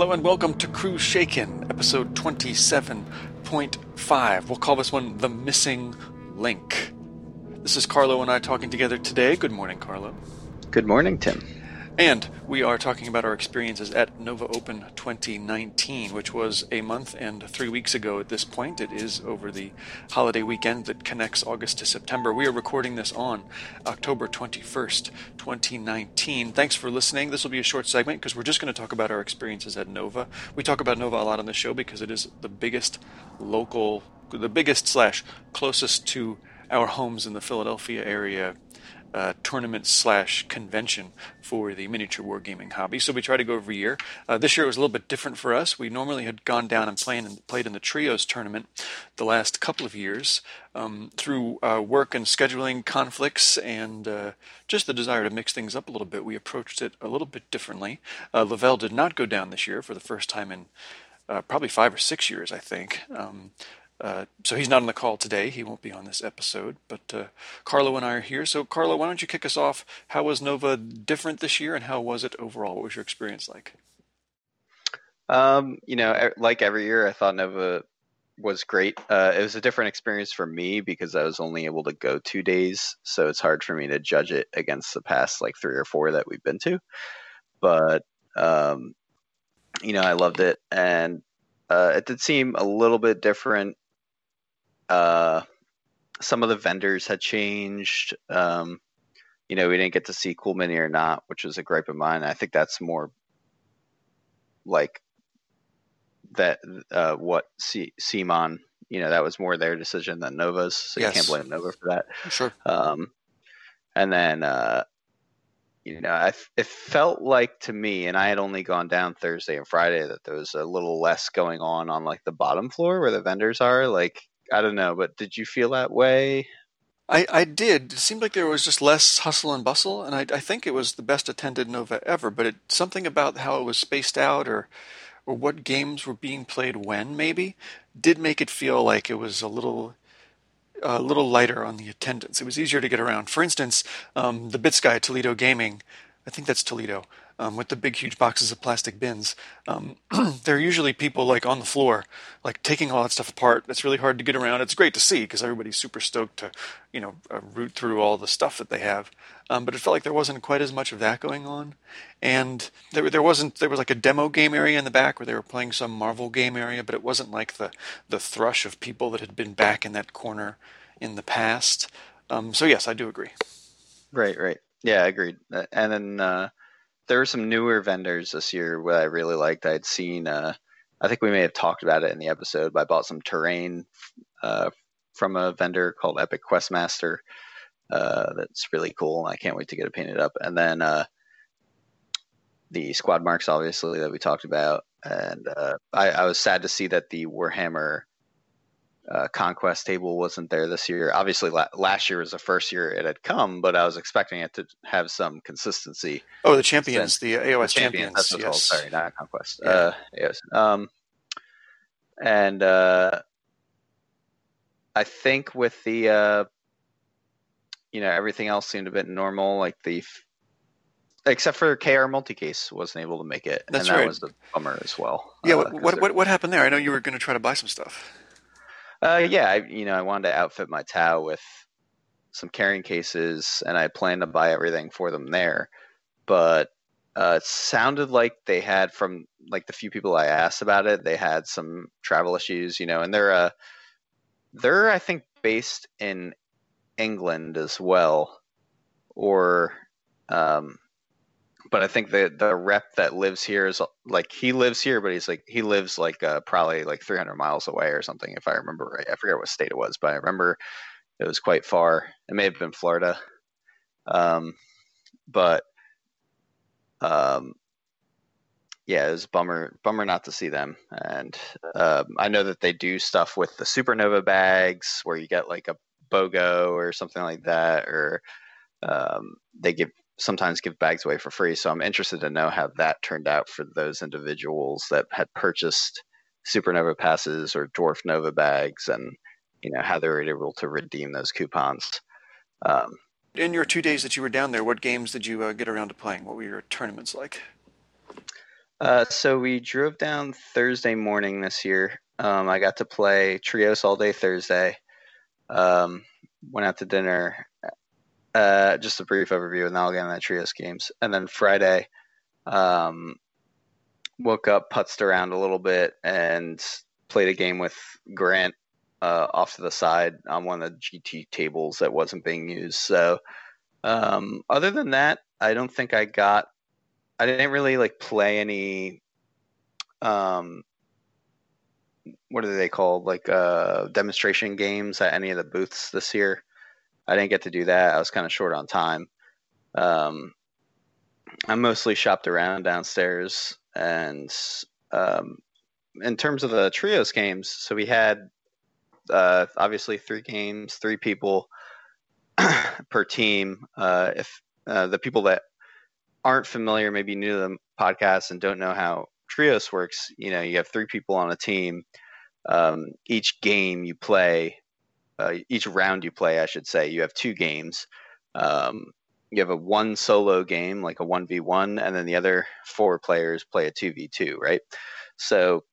Hello and welcome to Crew Shaken, episode 27.5. We'll call this one The Missing Link. This is Carlo and I talking together today. Good morning, Carlo. Good morning, Tim. And we are talking about our experiences at Nova Open 2019, which was a month and three weeks ago at this point. It is over the holiday weekend that connects August to September. We are recording this on October 21st, 2019. Thanks for listening. This will be a short segment because we're just going to talk about our experiences at Nova. We talk about Nova a lot on the show because it is the biggest local, the biggest slash closest to our homes in the Philadelphia area uh, tournament slash convention for the miniature wargaming hobby. So we try to go every year. Uh, this year it was a little bit different for us. We normally had gone down and played in, played in the trios tournament the last couple of years. Um, through uh, work and scheduling conflicts and uh, just the desire to mix things up a little bit, we approached it a little bit differently. Uh, Lavelle did not go down this year for the first time in uh, probably five or six years, I think. Um, uh, so he's not on the call today. He won't be on this episode. But uh, Carlo and I are here. So, Carlo, why don't you kick us off? How was Nova different this year, and how was it overall? What was your experience like? Um, you know, like every year, I thought Nova was great. Uh, it was a different experience for me because I was only able to go two days, so it's hard for me to judge it against the past like three or four that we've been to. But um, you know, I loved it, and uh, it did seem a little bit different uh, some of the vendors had changed. Um, you know, we didn't get to see Cool Mini or not, which was a gripe of mine. I think that's more like that uh, what C- CMON, you know, that was more their decision than Nova's. So yes. you can't blame Nova for that. Sure. Um, and then, uh, you know, I, it felt like to me, and I had only gone down Thursday and Friday, that there was a little less going on on like the bottom floor where the vendors are. Like I don't know, but did you feel that way? I, I did. It seemed like there was just less hustle and bustle, and I, I think it was the best attended Nova ever. But it, something about how it was spaced out, or or what games were being played when, maybe, did make it feel like it was a little a little lighter on the attendance. It was easier to get around. For instance, um, the BitSky Toledo Gaming, I think that's Toledo, um, with the big, huge boxes of plastic bins. Um, there are usually people like on the floor, like taking all that stuff apart. It's really hard to get around. It's great to see because everybody's super stoked to, you know, uh, root through all the stuff that they have. Um, but it felt like there wasn't quite as much of that going on, and there there wasn't there was like a demo game area in the back where they were playing some Marvel game area, but it wasn't like the the thrush of people that had been back in that corner in the past. Um, so yes, I do agree. Right, right. Yeah, agreed. Uh, and then uh, there were some newer vendors this year what I really liked. I'd seen, uh, I think we may have talked about it in the episode, but I bought some terrain uh, from a vendor called Epic Questmaster. Uh, that's really cool. I can't wait to get it painted up. And then uh, the squad marks, obviously, that we talked about. And uh, I, I was sad to see that the Warhammer uh, conquest table wasn't there this year. Obviously, la- last year was the first year it had come, but I was expecting it to have some consistency. Oh, the champions, the AOS the champions. That's yes. Called. Sorry, not conquest. Yeah. Uh, yes. Um, and uh, I think with the, uh, you know, everything else seemed a bit normal. Like the, except for KR multicase wasn't able to make it, That's and that right. was the bummer as well. Yeah. Uh, what, what what happened there? I know you were going to try to buy some stuff. Uh, yeah, I, you know, I wanted to outfit my Tau with some carrying cases, and I planned to buy everything for them there. But uh, it sounded like they had, from like the few people I asked about it, they had some travel issues, you know, and they're uh, they're I think based in England as well, or um, but I think the the rep that lives here is like he lives here, but he's like he lives like uh, probably like 300 miles away or something, if I remember right. I forget what state it was, but I remember it was quite far. It may have been Florida, um, but um, yeah, it was bummer bummer not to see them. And um, I know that they do stuff with the supernova bags where you get like a BOGO or something like that, or um, they give sometimes give bags away for free. So I'm interested to know how that turned out for those individuals that had purchased Supernova passes or Dwarf Nova bags, and you know how they were able to redeem those coupons. Um, In your two days that you were down there, what games did you uh, get around to playing? What were your tournaments like? Uh, so we drove down Thursday morning this year. Um, I got to play trios all day Thursday. Um, went out to dinner. Uh, just a brief overview, and then I'll get into the trios games. And then Friday, um, woke up, putzed around a little bit, and played a game with Grant uh, off to the side on one of the GT tables that wasn't being used. So, um, other than that, I don't think I got. I didn't really like play any. Um, what are they called? Like uh, demonstration games at any of the booths this year. I didn't get to do that. I was kind of short on time. Um, I mostly shopped around downstairs, and um, in terms of the trios games, so we had uh, obviously three games, three people per team. Uh, if uh, the people that aren't familiar, maybe new to the podcast and don't know how trios works, you know, you have three people on a team. Um, each game you play, uh, each round you play, I should say, you have two games. Um, you have a one solo game, like a 1v1, and then the other four players play a 2v2, right? So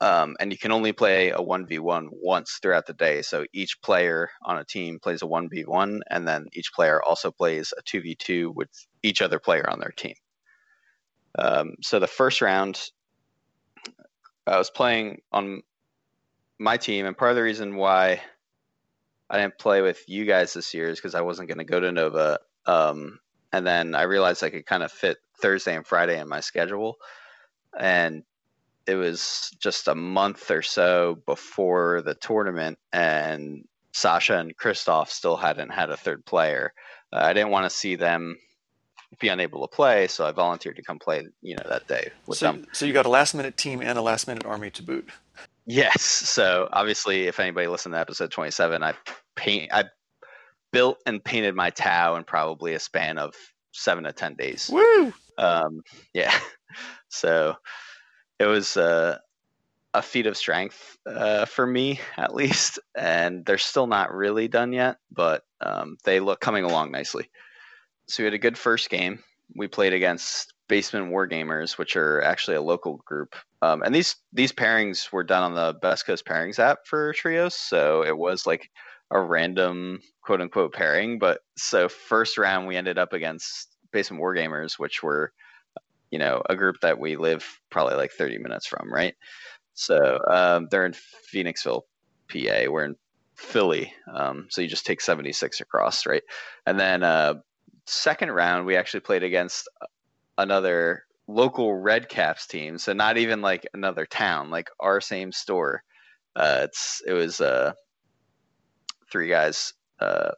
um, and you can only play a 1v1 once throughout the day. So each player on a team plays a 1v1, and then each player also plays a 2v2 with each other player on their team. Um, so the first round, I was playing on my team, and part of the reason why I didn't play with you guys this year is because I wasn't going to go to Nova. Um, and then I realized I could kind of fit Thursday and Friday in my schedule. And it was just a month or so before the tournament, and Sasha and Christoph still hadn't had a third player. Uh, I didn't want to see them be unable to play, so I volunteered to come play, you know, that day with so, them. So you got a last minute team and a last minute army to boot. Yes. So obviously, if anybody listened to episode twenty-seven, I paint, I built and painted my Tau in probably a span of seven to ten days. Woo! Um, yeah. So it was uh, a feat of strength uh, for me, at least. And they're still not really done yet, but um, they look coming along nicely. So we had a good first game. We played against Basement Wargamers, which are actually a local group. Um, and these these pairings were done on the Best Coast Pairings app for Trios, so it was like a random quote unquote pairing. But so first round we ended up against Basement Wargamers, which were you know, a group that we live probably like 30 minutes from, right? So um, they're in Phoenixville, PA. We're in Philly. Um, so you just take 76 across, right? And then uh, second round, we actually played against another local Red Caps team. So not even like another town, like our same store. Uh, it's it was uh, three guys uh,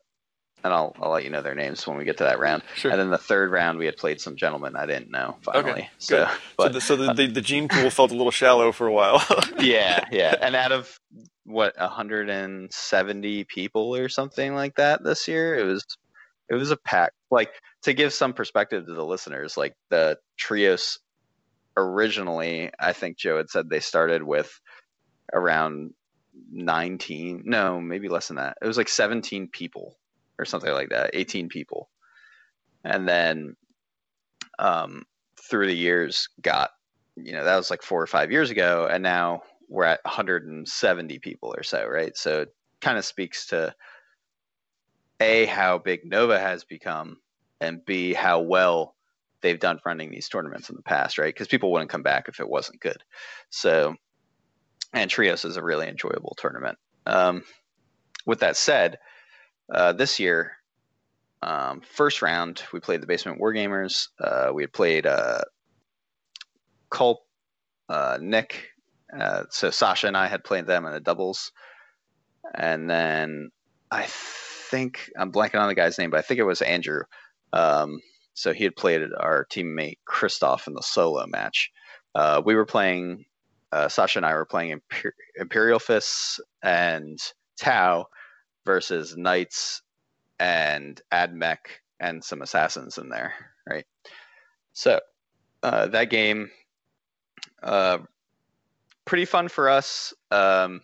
and I'll I'll let you know their names when we get to that round. Sure. And then the third round, we had played some gentlemen I didn't know. Finally, okay, so but, so, the, so the, the, the gene pool felt a little shallow for a while. yeah, yeah. And out of what 170 people or something like that this year, it was it was a pack. Like to give some perspective to the listeners, like the trios originally, I think Joe had said they started with around 19 no maybe less than that it was like 17 people or something like that, 18 people. And then um, through the years got, you know, that was like four or five years ago. And now we're at 170 people or so, right? So it kind of speaks to A, how big Nova has become, and B, how well they've done running these tournaments in the past, right? Because people wouldn't come back if it wasn't good. So, and Trios is a really enjoyable tournament. Um, with that said, uh, this year, um, first round, we played the Basement Wargamers. Uh, we had played uh, Culp, uh, Nick. Uh, so Sasha and I had played them in the doubles. And then I think, I'm blanking on the guy's name, but I think it was Andrew. Um, so he had played our teammate Christoph in the solo match. Uh, we were playing, uh, Sasha and I were playing Imper- Imperial Fists and Tau versus knights and admech and some assassins in there, right? So uh, that game, uh, pretty fun for us. Um,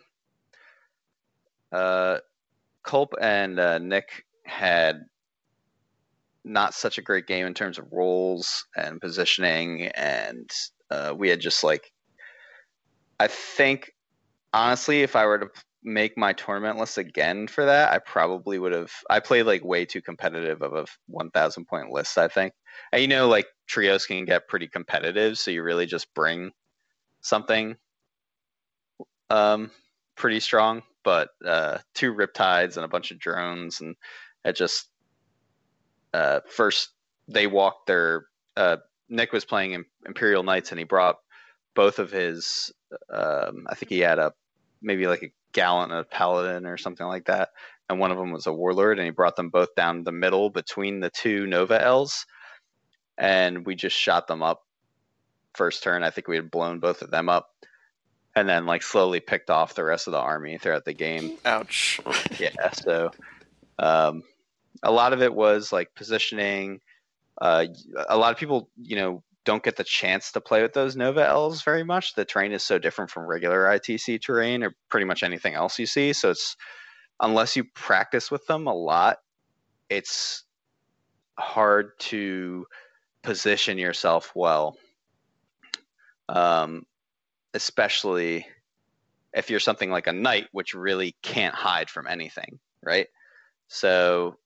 uh, Culp and uh, Nick had not such a great game in terms of roles and positioning, and uh, we had just like, I think honestly, if I were to make my tournament list again for that, I probably would have. I played like way too competitive of a 1,000 point list, I think. And you know, like trios can get pretty competitive, so you really just bring something um, pretty strong. But uh, two riptides and a bunch of drones, and it just uh, first they walked their. Uh, Nick was playing Imperial Knights, and he brought both of his. Um, I think he had a maybe like a gallant and a paladin or something like that. And one of them was a warlord, and he brought them both down the middle between the two Nova L's. And we just shot them up first turn. I think we had blown both of them up. And then like slowly picked off the rest of the army throughout the game. Ouch. yeah, so um, a lot of it was like positioning. Uh, a lot of people, you know, don't get the chance to play with those Nova L's very much. The terrain is so different from regular ITC terrain or pretty much anything else you see. So it's unless you practice with them a lot, it's hard to position yourself well. Um, especially if you're something like a knight, which really can't hide from anything, right? So,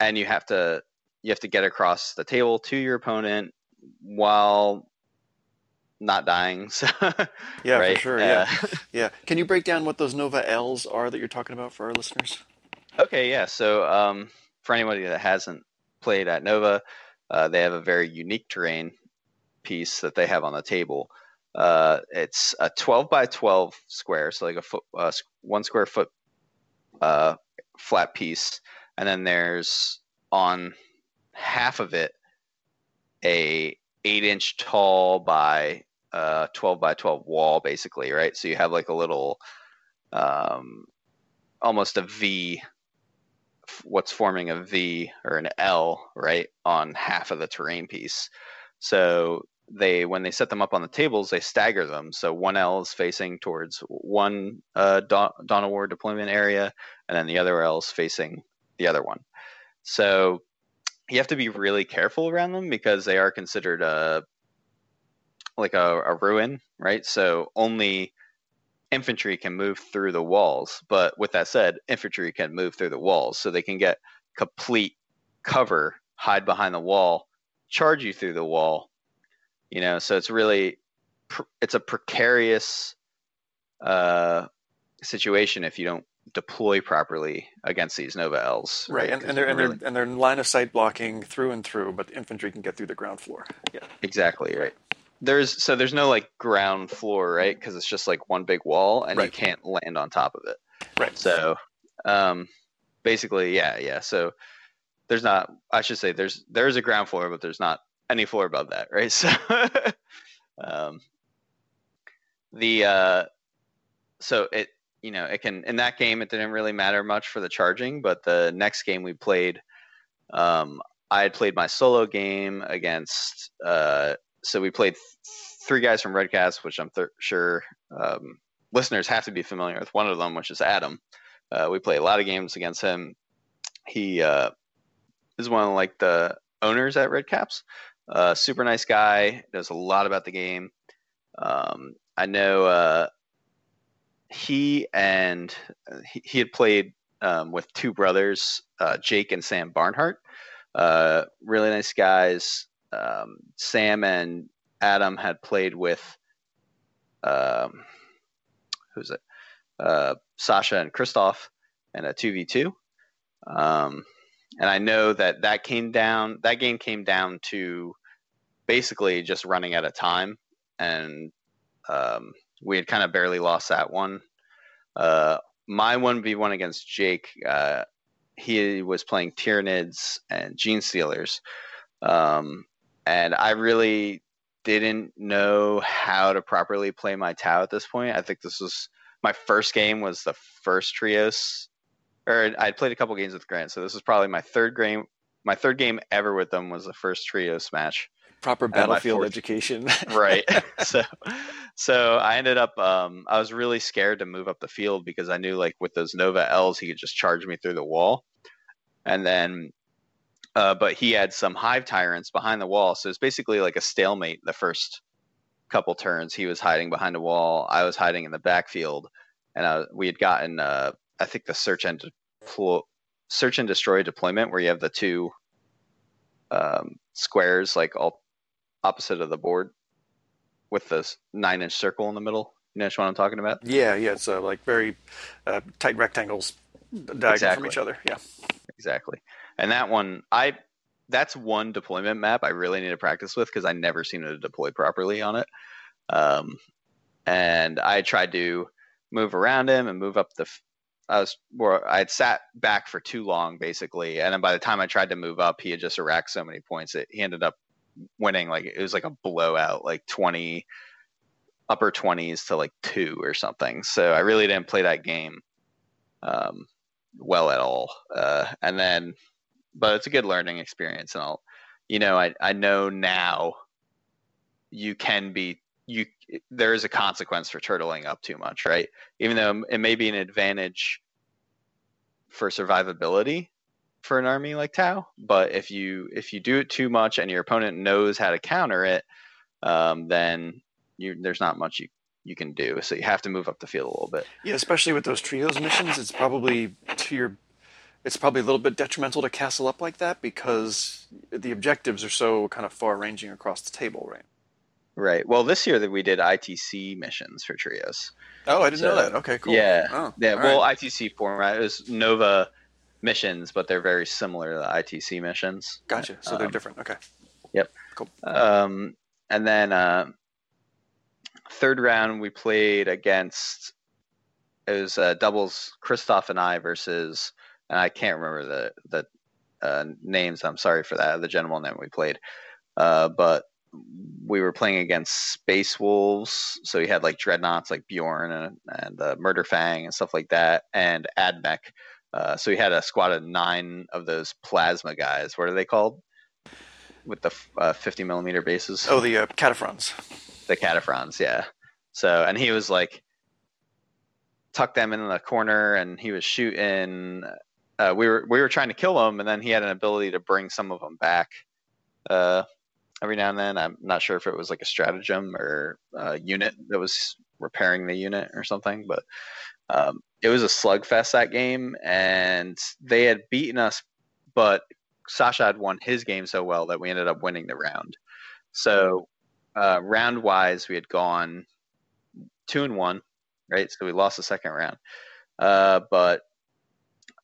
and you have to you have to get across the table to your opponent while not dying. So, yeah, right? for sure. Yeah, uh, yeah. Can you break down what those Nova L's are that you're talking about for our listeners? Okay, yeah. So, um, for anybody that hasn't played at Nova, uh, they have a very unique terrain piece that they have on the table. Uh, it's a 12 by 12 square, so like a foot, uh, one square foot uh, flat piece, and then there's on half of it a eight inch tall by uh, 12 by 12 wall basically right? So you have like a little um, almost a v what's forming a v or an l right on half of the terrain piece. So they when they set them up on the tables they stagger them. So one l is facing towards one uh, dawn war deployment area and then the other l is facing the other one so you have to be really careful around them because they are considered a like a, a ruin, right? So only infantry can move through the walls. But with that said, infantry can move through the walls, so they can get complete cover, hide behind the wall, charge you through the wall. You know, so it's really it's a precarious uh, situation if you don't deploy properly against these Nova L's. Right, and, and, they're, and, they're, and they're line of sight blocking through and through, but the infantry can get through the ground floor. Yeah, exactly right. There's so there's no like ground floor, right? Because it's just like one big wall, and right. you can't land on top of it. Right. So, um, basically, yeah, yeah. So there's not. I should say there's there is a ground floor, but there's not any floor above that, right? So, um, the uh, so it you know, it can in that game it didn't really matter much for the charging, but the next game we played, um, I had played my solo game against. Uh, so we played th- three guys from Red Caps, which I'm th- sure um, listeners have to be familiar with. One of them, which is Adam. Uh, we play a lot of games against him. He uh, is one of like the owners at Red Caps. Uh, super nice guy. Knows a lot about the game. Um, I know uh, he and uh, he, he had played um, with two brothers, uh, Jake and Sam Barnhart. Uh, really nice guys. Um, Sam and Adam had played with um, who's it? Uh, Sasha and Christoph and a two v two. Um, and I know that that came down. That game came down to basically just running out of time, and um, we had kind of barely lost that one. Uh, my one v one against Jake, uh, he was playing Tyranids and Genestealers, um, and I really didn't know how to properly play my Tau at this point. I think this was my first game was the first trios, or I'd played a couple games with Grant, so this was probably my third game. My third game ever with them was the first trios match proper battlefield education. right. So, so I ended up, um, I was really scared to move up the field because I knew like with those Nova L's, he could just charge me through the wall. And then uh, but he had some hive tyrants behind the wall, so it's basically like a stalemate. The first couple turns, he was hiding behind a wall, I was hiding in the backfield, and uh, we had gotten uh, I think the search and deploy, search and destroy deployment where you have the two um, squares like all opposite of the board with this nine inch circle in the middle. You know what I'm talking about? Yeah, yeah. It's uh, like very uh, tight rectangles diagonal Exactly. from each other. Yeah. Exactly. And that one, I that's one deployment map I really need to practice with because I never seem to deploy properly on it. Um, and I tried to move around him and move up the. f- I was where I had sat back for too long, basically, and then by the time I tried to move up, he had just racked so many points that he ended up winning. Like it was like a blowout, like twenty upper twenties to like two or something. So I really didn't play that game um, well at all. Uh, and then, but it's a good learning experience, and I'll, you know, I I know now you can be you there is a consequence for turtling up too much, right? Even though it may be an advantage for survivability for an army like Tau, but if you if you do it too much and your opponent knows how to counter it, um, then you there's not much you you can do. So you have to move up the field a little bit. Yeah, especially with those trios missions, it's probably to your it's probably a little bit detrimental to castle up like that because the objectives are so kind of far ranging across the table, right? Right. Well, this year that we did ITC missions for trios. Oh, I didn't know that. Okay, cool. Yeah. Oh, yeah. Well, right. ITC format is Nova missions, but they're very similar to the ITC missions. gotcha. So they're um, different. Okay. Yep. Cool. Um, and then uh, third round we played against it was uh, doubles Christoph and I versus and I can't remember the the uh, names. I'm sorry for that. The general name we played, uh, but we were playing against Space Wolves, so he had like dreadnoughts like Bjorn and and uh, Murderfang and stuff like that, and Admech. Uh, so he had a squad of nine of those plasma guys. What are they called? With the uh, 50 millimeter bases Oh, the uh, Kataphrons. the Kataphrons, yeah. So and he was like tucked them in the corner and he was shooting uh, we were we were trying to kill him and then he had an ability to bring some of them back uh, every now and then. I'm not sure if it was like a stratagem or a unit that was repairing the unit or something, but um, it was a slugfest that game and they had beaten us but Sasha had won his game so well that we ended up winning the round. So uh, round wise, we had gone two and one, right? So we lost the second round. Uh, but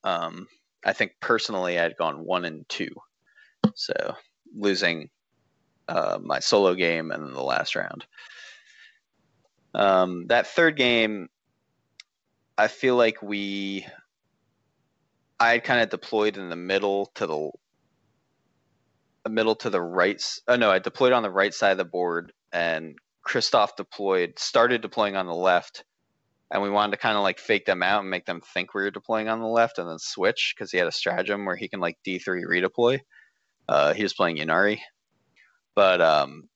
um, I think personally, I had gone one and two. So losing uh, my solo game and the last round. Um, that third game, I feel like we, I had kind of deployed in the middle to the the middle to the right. Oh no, I deployed on the right side of the board, and Christoph deployed, started deploying on the left, and we wanted to kind of like fake them out and make them think we were deploying on the left, and then switch because he had a stratagem where he can like D three redeploy. Uh, he was playing Ynnari, but um,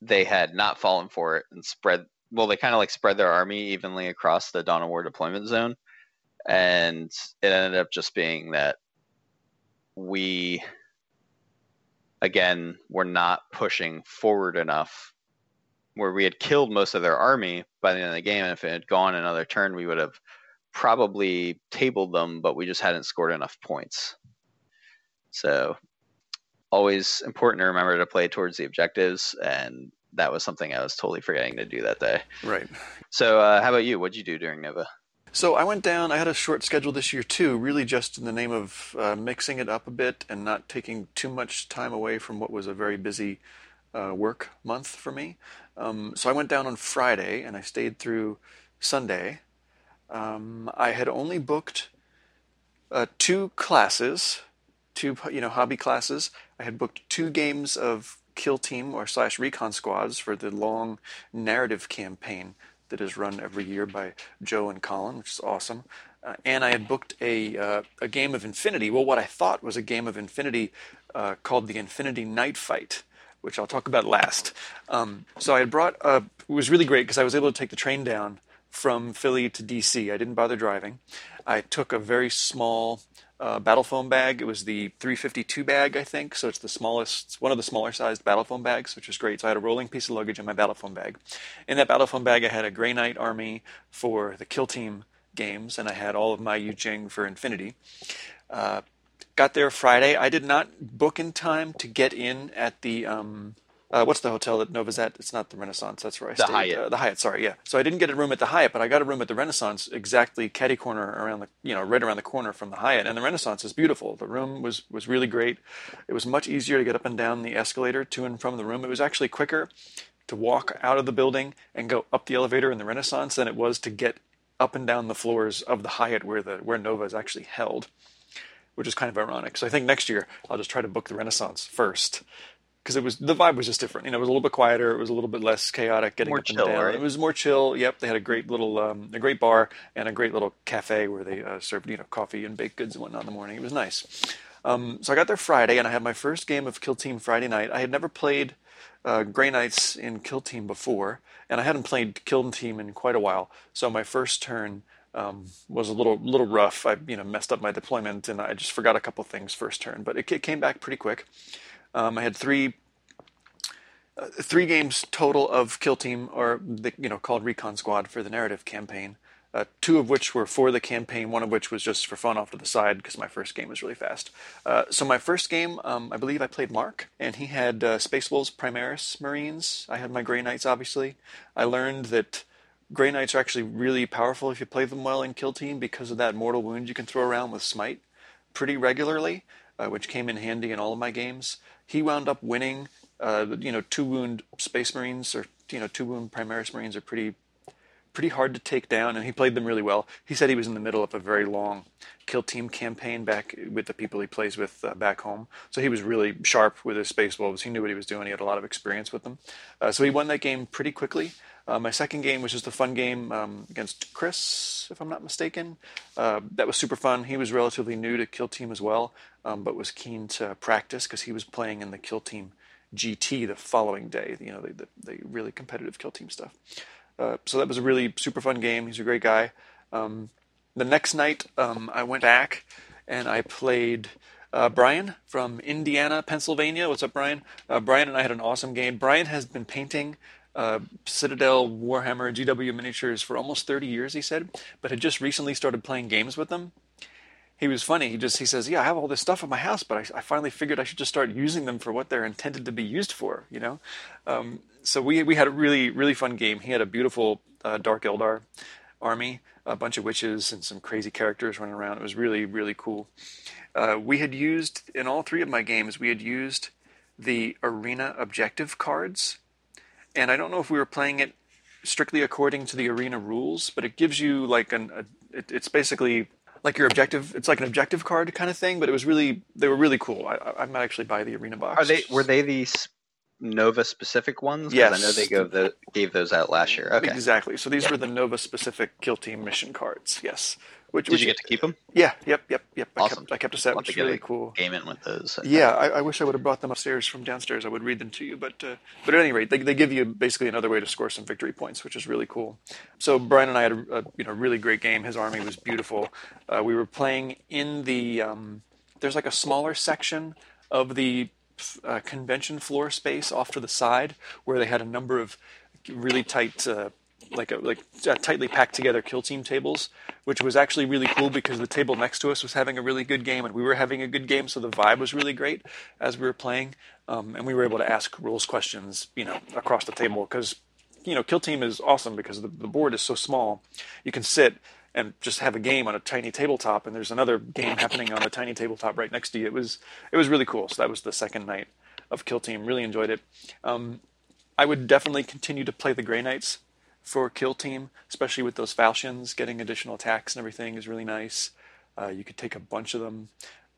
they had not fallen for it and spread. Well, they kind of like spread their army evenly across the Dawn of War deployment zone, and it ended up just being that we again were not pushing forward enough where we had killed most of their army by the end of the game and if it had gone another turn we would have probably tabled them but we just hadn't scored enough points. So always important to remember to play towards the objectives and that was something i was totally forgetting to do that day Right. so uh, how about you what'd you do during nova So I went down. I had a short schedule this year too, really just in the name of uh, mixing it up a bit and not taking too much time away from what was a very busy uh, work month for me. Um, so I went down on Friday and I stayed through Sunday. Um, I had only booked uh, two classes, two you know hobby classes. I had booked two games of Kill Team or slash Recon Squads for the long narrative campaign that is run every year by Joe and Colin, which is awesome. Uh, and I had booked a uh, a game of Infinity. Well, what I thought was a game of Infinity uh, called the Infinity Night Fight, which I'll talk about last. Um, so I had brought. Uh, it was really great because I was able to take the train down from Philly to DC. I didn't bother driving. I took a very small uh, battle foam bag. It was the 352 bag, I think. So it's the smallest, one of the smaller sized battle foam bags, which was great. So I had a rolling piece of luggage in my battle foam bag. In that battle foam bag, I had a Grey Knight army for the Kill Team games, and I had all of my Yu Jing for Infinity. Uh, got there Friday. I did not book in time to get in at the um, uh, what's the hotel that Nova's at? It's not the Renaissance. That's where I The stayed. Hyatt. Uh, the Hyatt. Sorry, yeah. So I didn't get a room at the Hyatt, but I got a room at the Renaissance, exactly caddy corner around the, you know, right around the corner from the Hyatt. And the Renaissance is beautiful. The room was was really great. It was much easier to get up and down the escalator to and from the room. It was actually quicker to walk out of the building and go up the elevator in the Renaissance than it was to get up and down the floors of the Hyatt where the where Nova is actually held, which is kind of ironic. So I think next year I'll just try to book the Renaissance first because it was the vibe was just different. You know, it was a little bit quieter. It was a little bit less chaotic getting More up and down. right? It was more chill. Yep, they had a great little um, a great bar and a great little cafe where they uh, served you know coffee and baked goods and whatnot in the morning. It was nice. Um, so I got there Friday and I had my first game of Kill Team Friday night. I had never played uh, Grey Knights in Kill Team before, and I hadn't played Kill Team in quite a while. So my first turn um, was a little little rough. I you know messed up my deployment and I just forgot a couple things first turn, but it, it came back pretty quick. Um, I had three uh, three games total of Kill Team, or the, you know called Recon Squad for the narrative campaign. Uh, two of which were for the campaign, one of which was just for fun off to the side because my first game was really fast. Uh, so my first game, um, I believe I played Mark, and he had uh, Space Wolves Primaris Marines. I had my Grey Knights, obviously. I learned that Grey Knights are actually really powerful if you play them well in Kill Team because of that mortal wound you can throw around with Smite pretty regularly, uh, which came in handy in all of my games. He wound up winning. Uh, you know, two wound Space Marines or you know two wound Primaris Marines are pretty pretty hard to take down, and he played them really well. He said he was in the middle of a very long kill team campaign back with the people he plays with uh, back home. So he was really sharp with his Space Wolves. He knew what he was doing. He had a lot of experience with them. Uh, so he won that game pretty quickly. Uh, my second game was just a fun game um, against Chris, if I'm not mistaken. Uh, that was super fun. He was relatively new to Kill Team as well, um, but was keen to practice because he was playing in the Kill Team GT the following day. You know, the, the, the really competitive Kill Team stuff. Uh, so that was a really super fun game. He's a great guy. Um, the next night, um, I went back and I played uh, Brian from Indiana, Pennsylvania. What's up, Brian? Uh, Brian and I had an awesome game. Brian has been painting uh, Citadel, Warhammer, GW miniatures for almost 30 years, he said, but had just recently started playing games with them. He was funny. He just he says, "Yeah, I have all this stuff in my house, but I, I finally figured I should just start using them for what they're intended to be used for." You know, um, so we we had a really really fun game. He had a beautiful uh, Dark Eldar army, a bunch of witches, and some crazy characters running around. It was really really cool. Uh, we had used in all three of my games. We had used the arena objective cards, and I don't know if we were playing it strictly according to the arena rules, but it gives you like an a, it, it's basically like your objective. It's like an objective card kind of thing, but it was really they were really cool. I, I I might actually buy the arena box. Are they were they these Nova specific ones? Yes. I know they gave the, gave those out last year. Okay. Exactly. So these were the Nova specific kill team mission cards. Yes. Which, Did which you get to keep them? Yeah. Yep. Yep. Yep. I Awesome. kept I kept a set, which is really cool. Game in with those. Yeah, I, I wish I would have brought them upstairs from downstairs. I would read them to you, but uh, but at any rate, they, they give you basically another way to score some victory points, which is really cool. So Brian and I had a, a you know really great game. His army was beautiful. Uh, we were playing in the um, there's like a smaller section of the uh, convention floor space off to the side where they had a number of really tight. Uh, like a, like tightly packed together kill team tables, which was actually really cool because the table next to us was having a really good game and we were having a good game, so the vibe was really great as we were playing, um, and we were able to ask rules questions, you know, across the table because you know kill team is awesome because the, the board is so small, you can sit and just have a game on a tiny tabletop, and there's another game happening on the tiny tabletop right next to you. It was it was really cool. So that was the second night of Kill Team. Really enjoyed it. Um, I would definitely continue to play the Grey Knights for Kill Team, especially with those falchions. Getting additional attacks and everything is really nice. Uh, you could take a bunch of them.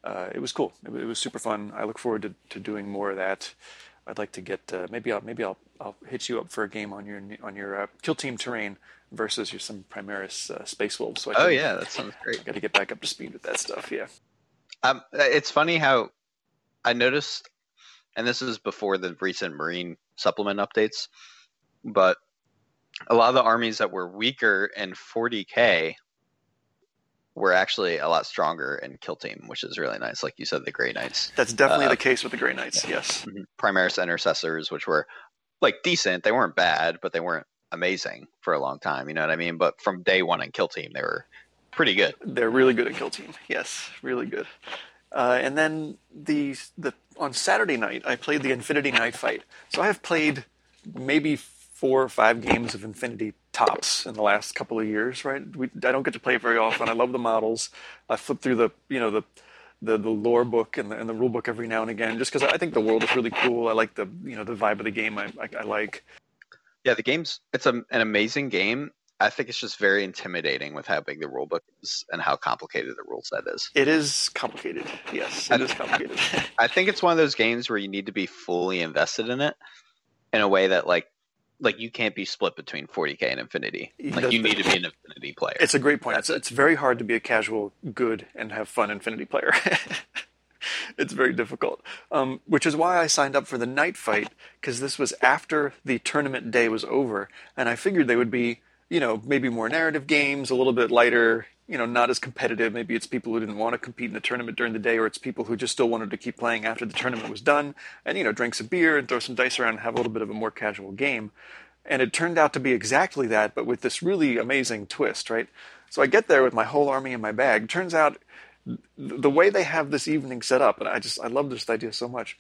Uh, it was cool. It, was- it was super fun. I look forward to, to doing more of that. I'd like to get uh, maybe I'll maybe I'll I'll hit you up for a game on your on your uh, Kill Team terrain versus your some Primaris uh, Space Wolves. So I Oh can- yeah, that sounds great. got to get back up to speed with that stuff. Yeah. Um, it's funny how I noticed, and this is before the recent Marine supplement updates, but a lot of the armies that were weaker in 40k were actually a lot stronger in Kill Team, which is really nice. Like you said, the Grey Knights. That's definitely uh, the case with the Grey Knights. Yes. Mm-hmm. Primaris Intercessors, which were like decent. They weren't bad, but they weren't amazing for a long time. You know what I mean? But from day one in Kill Team, they were pretty good. They're really good at Kill Team. Yes, really good. Uh, and then the the on Saturday night, I played the Infinity Night Fight. So I have played maybe four or five games of Infinity tops in the last couple of years. Right? We, I don't get to play it very often. I love the models. I flip through the you know the the, the lore book and the, and the rule book every now and again, just because I think the world is really cool. I like the you know the vibe of the game. I, I, I like. Yeah, the game's it's a, an amazing game. I think it's just very intimidating with how big the rule book is and how complicated the rule set is. It is complicated. Yes, it I, is complicated. I think it's one of those games where you need to be fully invested in it in a way that like like you can't be split between 40k and Infinity. Like you need to be an Infinity player. It's a great point. It's, it's very hard to be a casual, good, and have fun Infinity player. it's very difficult. Um, which is why I signed up for the night fight because this was after the tournament day was over, and I figured they would be, you know, maybe more narrative games, a little bit lighter, you know, not as competitive. Maybe it's people who didn't want to compete in the tournament during the day, or it's people who just still wanted to keep playing after the tournament was done, and you know, drink some beer and throw some dice around and have a little bit of a more casual game. And it turned out to be exactly that, but with this really amazing twist, right? So I get there with my whole army in my bag. Turns out the way they have this evening set up, and I just I love this idea so much.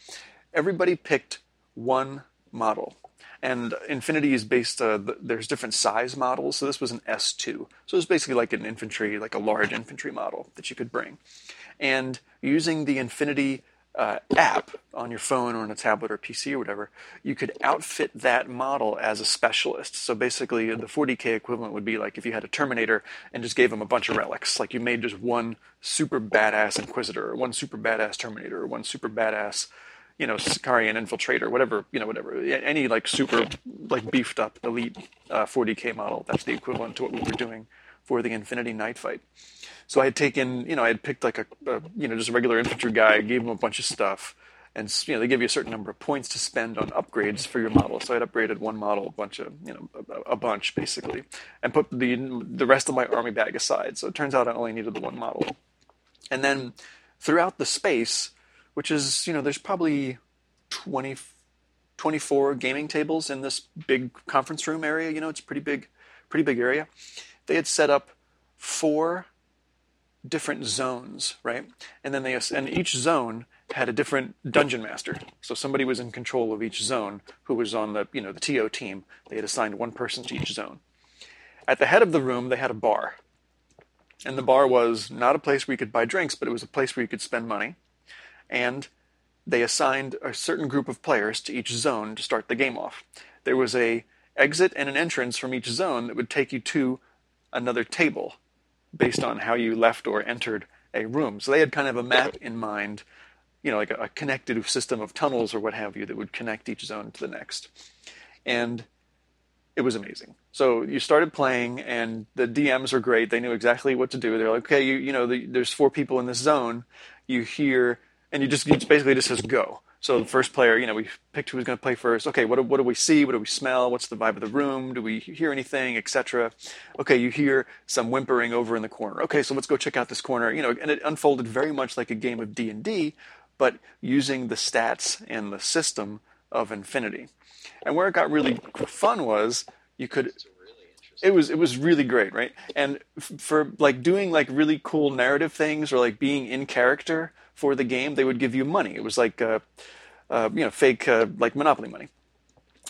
Everybody picked one model, and Infinity is based. Uh, there's different size models, so this was an S2. So it's basically like an infantry, like a large infantry model that you could bring, and using the Infinity uh, app on your phone or on a tablet or PC or whatever, you could outfit that model as a specialist. So basically, the 40k equivalent would be like if you had a Terminator and just gave him a bunch of relics. Like you made just one super badass Inquisitor, or one super badass Terminator, or one super badass, you know, Sicarian Infiltrator, whatever, you know, whatever. Any like super like beefed up elite uh, 40k model. That's the equivalent to what we were doing for the Infinity Night Fight. So I had taken, you know, I had picked like a, a, you know, just a regular infantry guy, gave him a bunch of stuff, and you know, they give you a certain number of points to spend on upgrades for your model. So I had upgraded one model, a bunch of, you know, a, a bunch basically, and put the the rest of my army bag aside. So it turns out I only needed the one model, and then throughout the space, which is, you know, there's probably 20, 24 gaming tables in this big conference room area. You know, it's pretty big, pretty big area. They had set up four different zones, right? And then they and each zone had a different dungeon master. So somebody was in control of each zone who was on the, you know, the TO team. They had assigned one person to each zone. At the head of the room, they had a bar. And the bar was not a place where you could buy drinks, but it was a place where you could spend money. And they assigned a certain group of players to each zone to start the game off. There was a exit and an entrance from each zone that would take you to another table based on how you left or entered a room. So they had kind of a map in mind, you know, like a, a connected system of tunnels or what have you that would connect each zone to the next. And it was amazing. So you started playing, and the DMs are great. They knew exactly what to do. They're like, okay, you you know, the, there's four people in this zone. You hear, and you just you basically just says go. So the first player, you know, we picked who was going to play first. Okay, what do, what do we see? What do we smell? What's the vibe of the room? Do we hear anything, etc. Okay, you hear some whimpering over in the corner. Okay, so let's go check out this corner. You know, and it unfolded very much like a game of D and D, but using the stats and the system of Infinity. And where it got really fun was you could it was it was really great right and f- for like doing like really cool narrative things or like being in character for the game, they would give you money. It was like, uh, uh, you know, fake uh, like Monopoly money.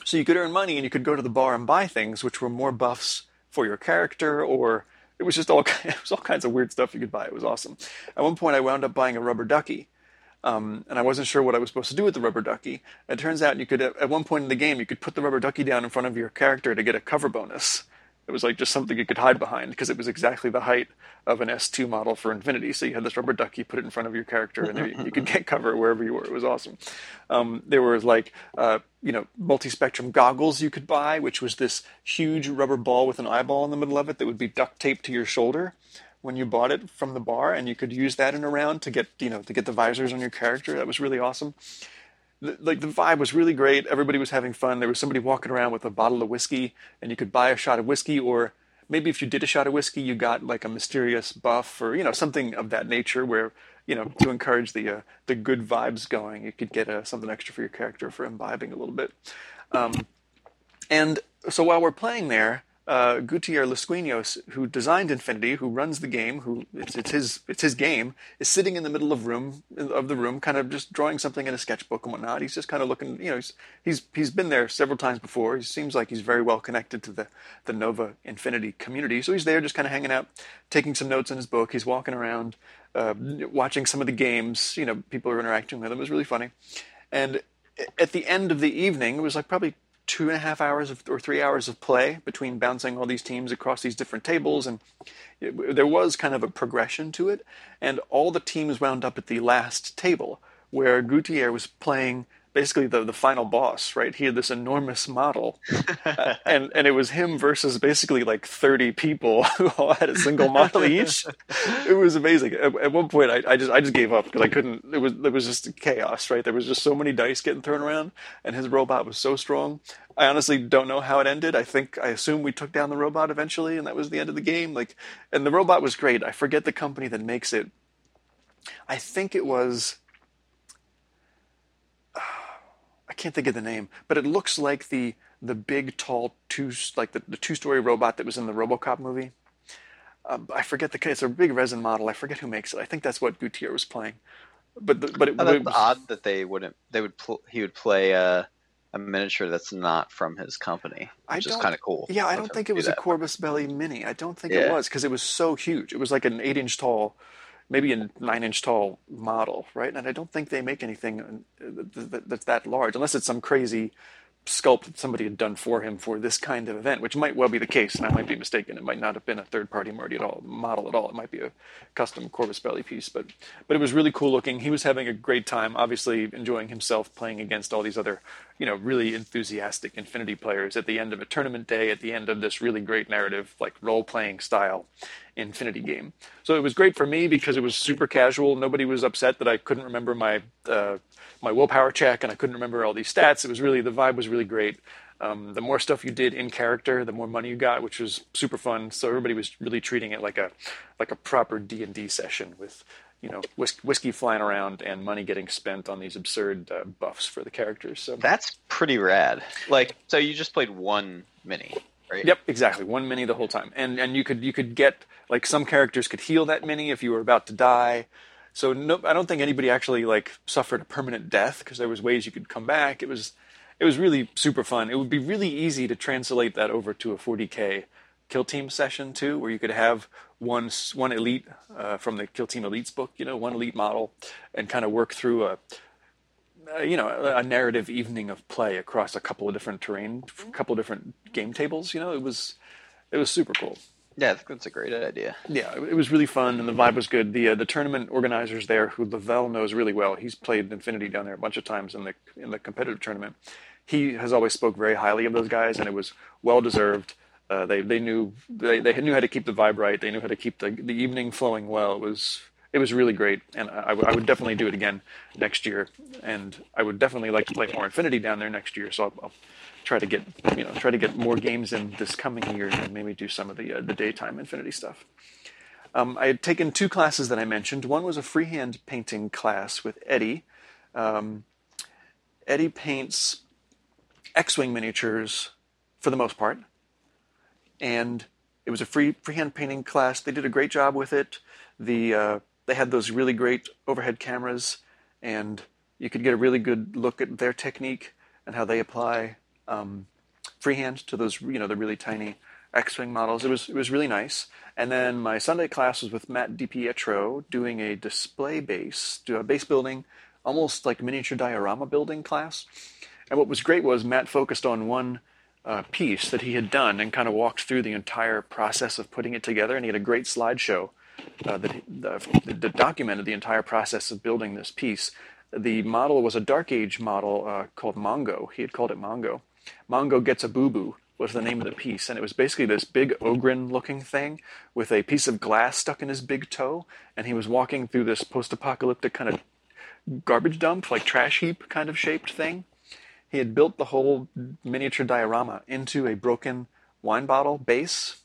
So you could earn money and you could go to the bar and buy things, which were more buffs for your character, or it was just all it was all kinds of weird stuff you could buy. It was awesome. At one point, I wound up buying a rubber ducky. Um, and I wasn't sure what I was supposed to do with the rubber ducky. It turns out you could, at one point in the game, you could put the rubber ducky down in front of your character to get a cover bonus. It was like just something you could hide behind because it was exactly the height of an S2 model for Infinity. So you had this rubber duck, you put it in front of your character, and you, you, could get cover wherever you were. It was awesome. Um, there was like, uh, you know, multi-spectrum goggles you could buy, which was this huge rubber ball with an eyeball in the middle of it that would be duct taped to your shoulder when you bought it from the bar, and you could use that in a round to get, you know, to get the visors on your character. That was really awesome like the vibe was really great. Everybody was having fun. There was somebody walking around with a bottle of whiskey, and you could buy a shot of whiskey or maybe if you did a shot of whiskey, you got like a mysterious buff or you know something of that nature where you know to encourage the uh, the good vibes going, you could get uh, something extra for your character for imbibing a little bit. Um, and so while we're playing there, uh, Gutier Lusquinos, who designed Infinity, who runs the game, who it's, it's his it's his game, is sitting in the middle of room of the room, kind of just drawing something in a sketchbook and whatnot. He's just kind of looking, you know, he's he's he's been there several times before. He seems like he's very well connected to the the Nova Infinity community, so he's there just kind of hanging out, taking some notes in his book. He's walking around, uh, watching some of the games. You know, people are interacting with him. It was really funny, and at the end of the evening, it was like probably two and a half hours of, or three hours of play between bouncing all these teams across these different tables, and it, there was kind of a progression to it. And all the teams wound up at the last table, where Gutier was playing basically the, the final boss, right? He had this enormous model, uh, and and it was him versus basically like thirty people who all had a single model each. It was amazing. At, at one point, I, I, just I just gave up because I couldn't. It was it was just chaos, right? There was just so many dice getting thrown around, and his robot was so strong. I honestly don't know how it ended. I think I assume we took down the robot eventually, and that was the end of the game. Like, and the robot was great. I forget the company that makes it. I think it was I can't think of the name, but it looks like the the big tall two like the, the two story robot that was in the RoboCop movie. Uh, I forget the it's a big resin model. I forget who makes it. I think that's what Gutier was playing. But the, but it, oh, that's it was, odd that they wouldn't. They would pl- he would play a, a miniature that's not from his company, which is kind of cool. Yeah, I don't think it was a Corvus Belli Mini. I don't think yeah. it was because it was so huge. It was like an eight inch tall maybe a nine inch tall model, right? And I don't think they make anything uh, that's that large, unless it's some crazy sculpt that somebody had done for him for this kind of event, which might well be the case, and I might be mistaken. It might not have been a third party at all model at all. It might be a custom Corvus Belli piece, but but it was really cool looking. He was having a great time, obviously enjoying himself playing against all these other, you know, really enthusiastic Infinity players at the end of a tournament day, at the end of this really great narrative, like role playing style Infinity game. So it was great for me because it was super casual. Nobody was upset that I couldn't remember my uh, my willpower check and I couldn't remember all these stats. It was really the vibe was really great. Um, the more stuff you did in character, the more money you got, which was super fun. So everybody was really treating it like a like a proper D and D session with you know whis- whiskey flying around and money getting spent on these absurd uh, buffs for the characters. So that's pretty rad. Like, so you just played one mini, right? Yep, exactly. One mini the whole time, and and you could you could get like some characters could heal that mini if you were about to die. So no, I don't think anybody actually like suffered a permanent death because there was ways you could come back. It was it was really super fun. It would be really easy to translate that over to a 40k kill team session too, where you could have one one elite uh, from the kill team elites book, you know, one elite model, and kind of work through a uh, you know a narrative evening of play across a couple of different terrain, a couple of different game tables. You know, it was it was super cool. Yeah, that's a great idea. Yeah, it was really fun and the vibe was good. The uh, the tournament organizers there, who Lavelle knows really well, he's played Infinity down there a bunch of times in the in the competitive tournament. He has always spoke very highly of those guys, and it was well deserved. Uh, they they knew they, they knew how to keep the vibe right. They knew how to keep the the evening flowing well. It was it was really great, and I, I would definitely do it again next year. And I would definitely like to play more Infinity down there next year. So I'll, I'll try to get you know try to get more games in this coming year and maybe do some of the uh, the daytime Infinity stuff. Um, I had taken two classes that I mentioned. One was a freehand painting class with Eddie. Um, Eddie paints X-wing miniatures for the most part, and it was a free freehand painting class. They did a great job with it. The uh, they had those really great overhead cameras, and you could get a really good look at their technique and how they apply um, freehand to those, you know, the really tiny X-wing models. It was it was really nice. And then my Sunday class was with Matt DiPietro doing a display base, do a base building, almost like miniature diorama building class. And what was great was Matt focused on one uh, piece that he had done and kind of walked through the entire process of putting it together. And he had a great slideshow uh, that, that, documented the entire process of building this piece. The model was a Dark Age model uh, called Mongo. He had called it Mongo. Mongo Gets a Boo Boo was the name of the piece, and it was basically this big Ogryn looking thing with a piece of glass stuck in his big toe, and he was walking through this post apocalyptic kind of garbage dump, like trash heap kind of shaped thing. He had built the whole miniature diorama into a broken wine bottle base.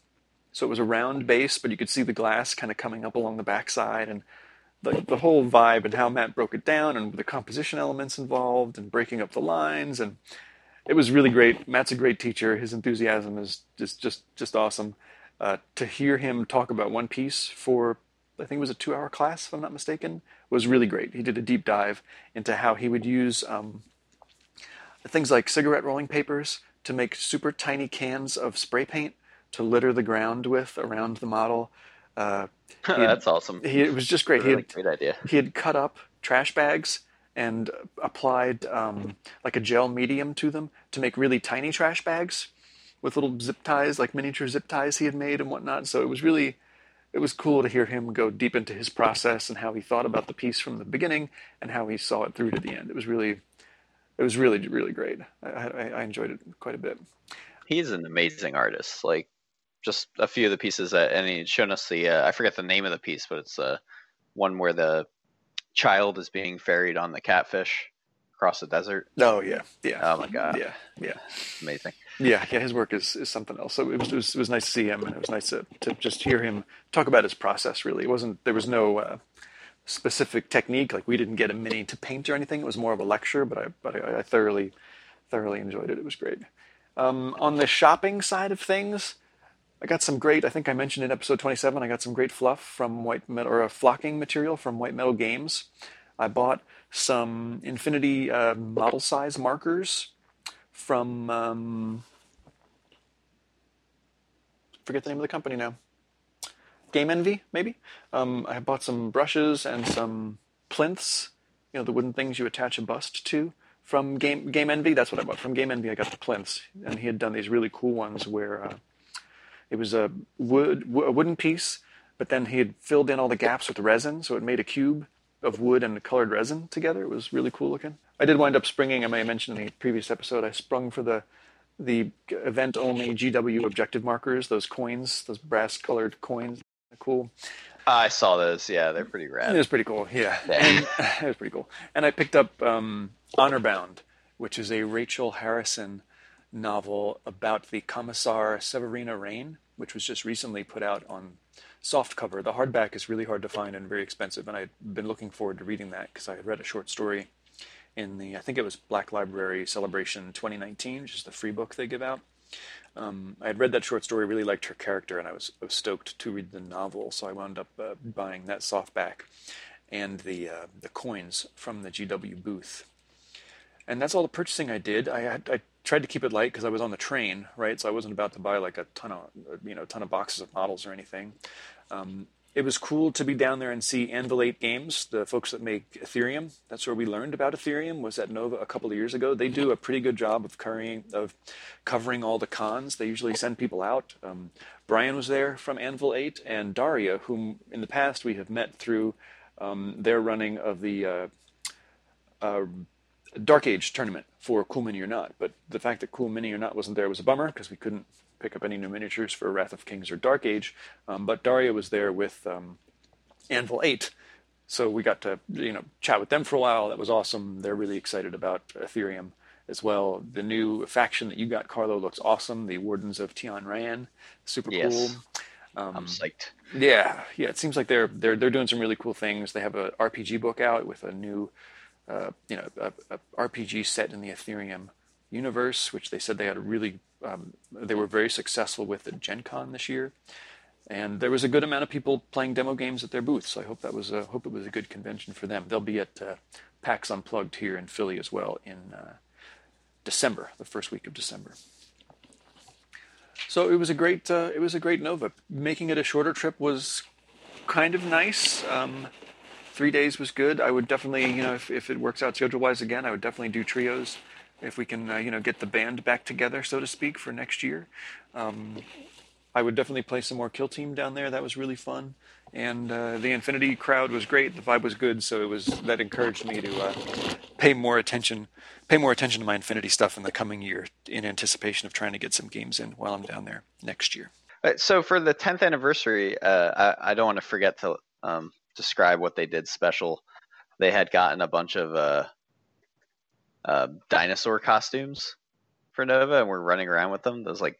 So it was a round base, but you could see the glass kind of coming up along the backside, and the the whole vibe and how Matt broke it down, and the composition elements involved, and breaking up the lines, and it was really great. Matt's a great teacher. His enthusiasm is just just just awesome. Uh, to hear him talk about One Piece for I think it was a two-hour class, if I'm not mistaken, was really great. He did a deep dive into how he would use um, things like cigarette rolling papers to make super tiny cans of spray paint to litter the ground with around the model. Uh, had, That's awesome. He, it was just great. Really he had, great idea. He had cut up trash bags and applied um, like a gel medium to them to make really tiny trash bags with little zip ties, like miniature zip ties he had made and whatnot. So it was really, it was cool to hear him go deep into his process and how he thought about the piece from the beginning and how he saw it through to the end. It was really, it was really, really great. I, I, I enjoyed it quite a bit. He's an amazing artist. Like just a few of the pieces that, and he'd shown us the, uh, I forget the name of the piece, but it's uh, one where the child is being ferried on the catfish across the desert. Oh yeah, yeah. Oh my god. Yeah, yeah. Amazing. Yeah, yeah. His work is, is something else. So it was, it was, it was nice to see him, and it was nice to, to just hear him talk about his process. Really, it wasn't there was no uh, specific technique. Like we didn't get a mini to paint or anything. It was more of a lecture, but I but I, I thoroughly thoroughly enjoyed it. It was great. Um, on the shopping side of things, I got some great. I think I mentioned in episode 27. I got some great fluff from white metal or a flocking material from White Metal Games. I bought some Infinity uh, model size markers from um, forget the name of the company now. Game Envy, maybe. Um, I bought some brushes and some plinths. You know, the wooden things you attach a bust to from Game Game Envy. That's what I bought from Game Envy. I got the plinths, and he had done these really cool ones where uh, it was a wood a wooden piece, but then he had filled in all the gaps with resin, so it made a cube of wood and colored resin together. It was really cool looking. I did wind up springing. I may have mentioned in the previous episode. I sprung for the the event only GW objective markers. Those coins, those brass colored coins, cool. I saw those. Yeah, they're pretty rad. It was pretty cool. Yeah, and, it was pretty cool. And I picked up um, Honor Bound, which is a Rachel Harrison novel about the Commissar Severina Raine, which was just recently put out on soft cover. The hardback is really hard to find and very expensive, and I'd been looking forward to reading that because I had read a short story in the I think it was Black Library Celebration 2019, which is the free book they give out. Um, I had read that short story, really liked her character, and I was, I was stoked to read the novel. So I wound up uh, buying that softback and the uh, the coins from the GW booth. And that's all the purchasing I did. I had, I tried to keep it light because I was on the train, right? So I wasn't about to buy like a ton of you know ton of boxes of models or anything. Um, it was cool to be down there and see Anvil 8 Games, the folks that make Aetherium. That's where we learned about Aetherium. Was at Nova a couple of years ago. They do a pretty good job of covering of covering all the cons. They usually send people out. Um, Brian was there from Anvil 8, and Daria, whom in the past we have met through um, their running of the uh, uh, Dark Age tournament for Cool Mini or Not. But the fact that Cool Mini or Not wasn't there was a bummer because we couldn't pick up any new miniatures for Wrath of Kings or Dark Age. Um, but Daria was there with um, Anvil 8. So we got to you know chat with them for a while. That was awesome. They're really excited about Aetherium as well. The new faction that you got, Carlo, looks awesome. The Wardens of Tian Ran, super yes. cool. Um, I'm psyched. Yeah, yeah. It seems like they're they're they're doing some really cool things. They have a RPG book out with a new, uh, you know, a, a RPG set in the Aetherium universe, which they said they had a really um, they were very successful with at Gen Con this year, and there was a good amount of people playing demo games at their booth. So I hope that was a, hope it was a good convention for them. They'll be at uh, PAX Unplugged here in Philly as well in uh, December, the first week of December. So it was a great uh, it was a great Nova. Making it a shorter trip was kind of nice. Um, three days was good. I would definitely, you know, if, if it works out schedule wise again, I would definitely do trios if we can, uh, you know, get the band back together, so to speak, for next year. Um, I would definitely play some more Kill Team down there. That was really fun, and uh, the Infinity crowd was great. The vibe was good, so it was that encouraged me to uh, pay more attention, pay more attention to my Infinity stuff in the coming year, in anticipation of trying to get some games in while I'm down there next year. Uh, so for the 10th anniversary, uh, I, I, don't want to forget to um, describe what they did special. They had gotten a bunch of uh, uh, dinosaur costumes for Nova, and we're running around with them. Those like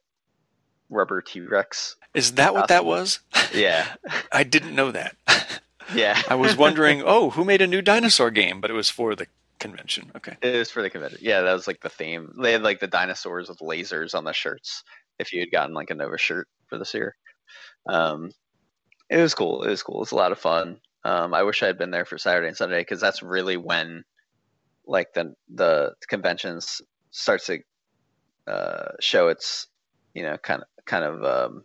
rubber T Rex. Is that what that was? Yeah, I didn't know that. yeah. I was wondering, oh, who made a new dinosaur game? But it was for the convention. Okay. It was for the convention. Yeah, that was like the theme. They had like the dinosaurs with lasers on the shirts. If you had gotten like a Nova shirt for this year, um, it was cool. It was cool. It was a lot of fun. Um, I wish I had been there for Saturday and Sunday because that's really when like the the conventions starts to uh, show its you know kind of kind of um,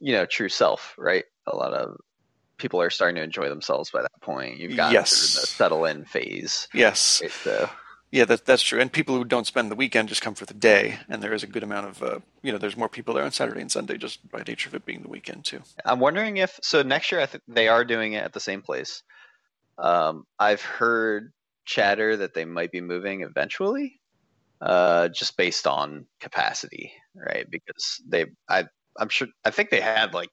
you know true self, right? A lot of people are starting to enjoy themselves by that point. You've got Yes. through the settle in phase. Yes. Right, so Yeah, that, that's true. And people who don't spend the weekend just come for the day, and there is a good amount of, uh, you know, there's more people there on Saturday and Sunday just by nature of it being the weekend too. I'm wondering if so next year I think they are doing it at the same place. Um, I've heard chatter that they might be moving eventually, uh, just based on capacity, right? Because they, I, I'm sure, I think they had like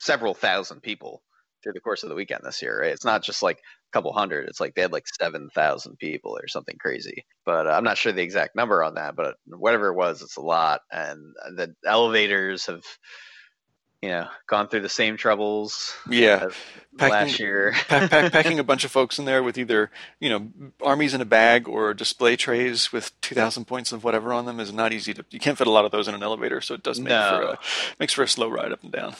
several thousand people through the course of the weekend this year, right? It's not just like a couple hundred; it's like they had like seven thousand people or something crazy. But uh, I'm not sure the exact number on that, but whatever it was, it's a lot, and the elevators have. You know, gone through the same troubles Yeah. Packing- last year. pack, pack, packing a bunch of folks in there with either, you know, armies in a bag or display trays with 2,000 points of whatever on them is not easy to, you can't fit a lot of those in an elevator, so it does make, No. for, a, makes for a slow ride up and down.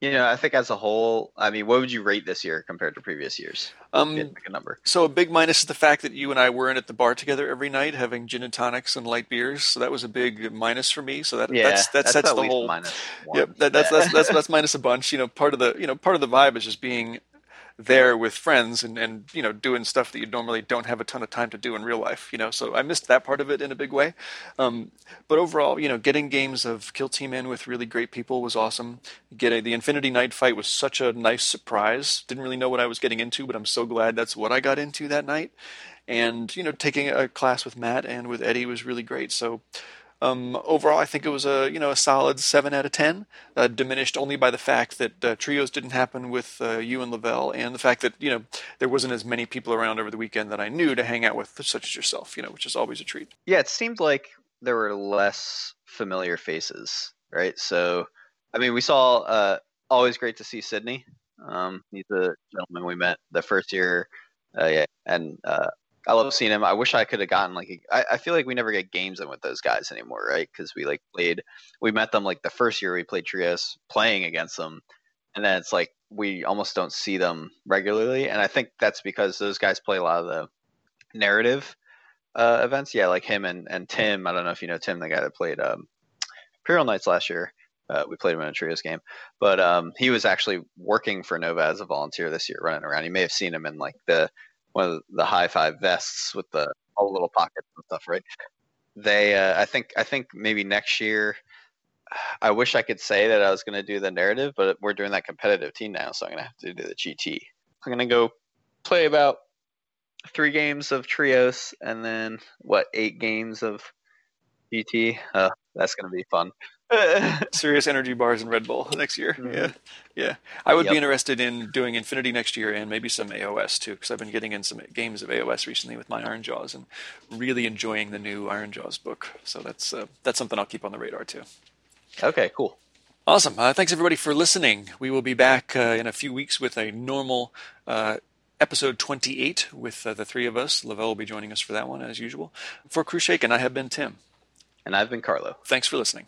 You know, I think as a whole, I mean, what would you rate this year compared to previous years? Um, If you had to pick a number. So a big minus is the fact that you and I weren't at the bar together every night having gin and tonics and light beers. So that was a big minus for me. So that Yeah, that's, that sets the whole. minus one. Yep, that, that's, that's that's that's minus a bunch. You know, part of the you know part of the vibe is just being there with friends and and you know doing stuff that you normally don't have a ton of time to do in real life. You know, so I missed that part of it in a big way. Um, but overall, you know, getting games of Kill Team in with really great people was awesome. Getting the Infinity Night fight was such a nice surprise. Didn't really know what I was getting into, but I'm so glad that's what I got into that night. And you know, taking a class with Matt and with Eddie was really great. So um, overall, I think it was a you know a solid seven out of ten, uh, diminished only by the fact that uh, trios didn't happen with uh, you and Lavelle, and the fact that you know there wasn't as many people around over the weekend that I knew to hang out with, such as yourself, you know, which is always a treat. Yeah, it seemed like there were less familiar faces, right? So, I mean, we saw. Uh, always great to see Sydney. Um, he's a gentleman we met the first year. Uh, yeah, and uh, I love seeing him. I wish I could have gotten like. a- I, I feel like we never get games in with those guys anymore, right? Because we like played. We met them like the first year we played trios, playing against them, and then it's like we almost don't see them regularly. And I think that's because those guys play a lot of the narrative uh, events. Yeah, like him and, and Tim. I don't know if you know Tim, the guy that played um, Imperial Knights last year. Uh, we played him in a trios game, but um, he was actually working for Nova as a volunteer this year, running around. You may have seen him in like the one of the high five vests with the all little pockets and stuff, right? They, uh, I think, I think maybe next year. I wish I could say that I was going to do the narrative, but we're doing that competitive team now, so I'm going to have to do the GT. I'm going to go play about three games of trios and then what eight games of GT. Uh, that's gonna be fun. Serious energy bars and Red Bull next year. Mhm. Yeah, yeah. I would be interested in doing Infinity next year and maybe some AOS too, because I've been getting in some games of AOS recently with my Ironjawz and really enjoying the new Ironjawz book. So that's uh, that's something I'll keep on the radar too. okay, cool. Awesome. Uh, thanks everybody for listening. We will be back uh, in a few weeks with a normal uh, episode 28 with uh, the three of us. Lavelle will be joining us for that one as usual. For Crew Shaken, I have been Tim. And I've been Carlo. Thanks for listening.